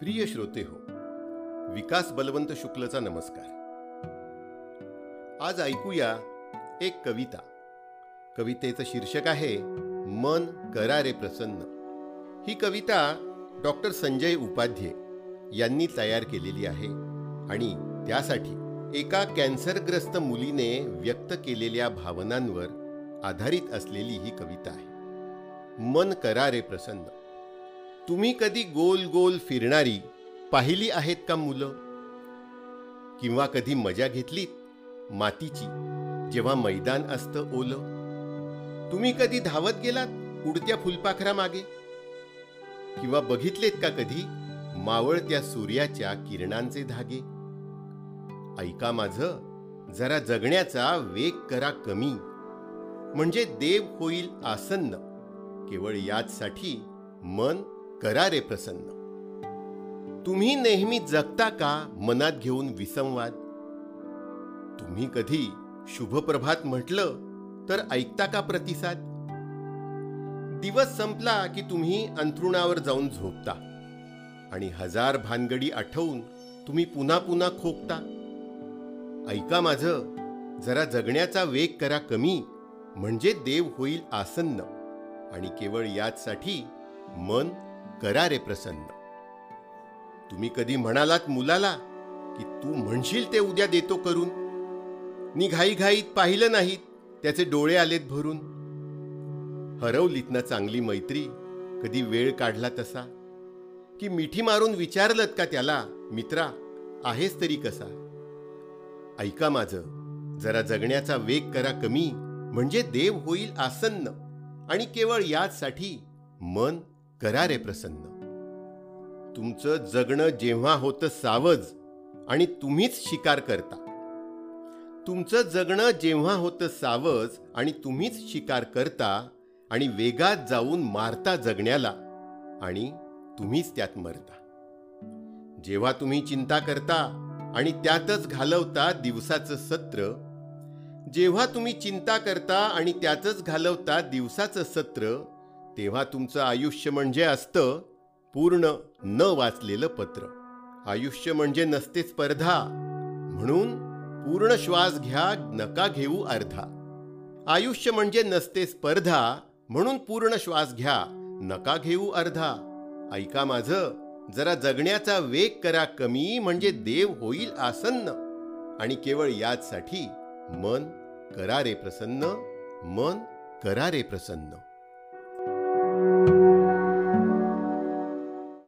प्रिय श्रोते हो विकास बलवंत शुक्लचा नमस्कार. आज ऐकूया एक कविता. कवितेचं शीर्षक आहे मन करारे प्रसन्न. ही कविता डॉक्टर संजय उपाध्ये यांनी तयार केलेली आहे आणि त्यासाठी एका कॅन्सरग्रस्त मुलीने व्यक्त केलेल्या भावनांवर आधारित असलेली ही कविता आहे. मन करारे प्रसन्न. तुम्ही कधी गोल गोल फिरणारी पाहिली आहेत का मुलं? किंवा कधी मजा घेतलीत मातीची जेव्हा मैदान असतं ओलं? तुम्ही कधी धावत गेलात उडत्या फुलपाखरा मागे किंवा बघितलेत का कधी मावळत्या सूर्याच्या किरणांचे धागे? ऐका माझं जरा जगण्याचा वेग करा कमी. म्हणजे देव होईल आसन्न. केवळ याचसाठी मन करा रे प्रसन्न. तुम्ही नेहमी जगता का मनात घेऊन विसंवाद? तुम्ही कधी शुभप्रभात म्हटलं तर ऐकता का प्रतिसाद? दिवस संपला की तुम्ही अंथरुणावर जाऊन झोपता आणि हजार भानगडी आठवून तुम्ही पुन्हा पुन्हा खोकता. ऐका माझं जरा जगण्याचा वेग करा कमी म्हणजे देव होईल आसन्न आणि केवळ याचसाठी मन करा रे प्रसन्न. तुम्ही कधी म्हणालात मुलाला की तू म्हणशील ते उद्या देतो करून? निघाईघाईत पाहिलं नाहीत त्याचे डोळे आलेत भरून. हरवलीत ना चांगली मैत्री कधी वेळ काढला तसा? की मिठी मारून विचारलत का त्याला मित्रा आहेस तरी कसा? ऐका माझं जरा जगण्याचा वेग करा कमी म्हणजे देव होईल आसन्न. आणि केवळ याचसाठी मन करा रे प्रसन्न. तुमचं जगणं जेव्हा होतं सावज आणि तुम्हीच शिकार करता. तुमचं जगणं जेव्हा होतं सावज आणि तुम्हीच शिकार करता आणि वेगात जाऊन मारता जगण्याला आणि तुम्हीच त्यात मरता. जेव्हा तुम्ही चिंता करता आणि त्यातच घालवता दिवसाचं सत्र जेव्हा तुम्ही चिंता करता आणि त्यातच घालवता दिवसाचं सत्र तेव्हा तुमचं आयुष्य म्हणजे असतं पूर्ण न वाचलेलं पत्र. आयुष्य म्हणजे नसते स्पर्धा. म्हणून पूर्ण श्वास घ्या नका घेऊ अर्धा. आयुष्य म्हणजे नसते स्पर्धा म्हणून पूर्ण श्वास घ्या नका घेऊ अर्धा. ऐका माझं जरा जगण्याचा वेग करा कमी म्हणजे देव होईल आसन्न. आणि केवळ याचसाठी मन करा रे प्रसन्न मन करा रे प्रसन्न.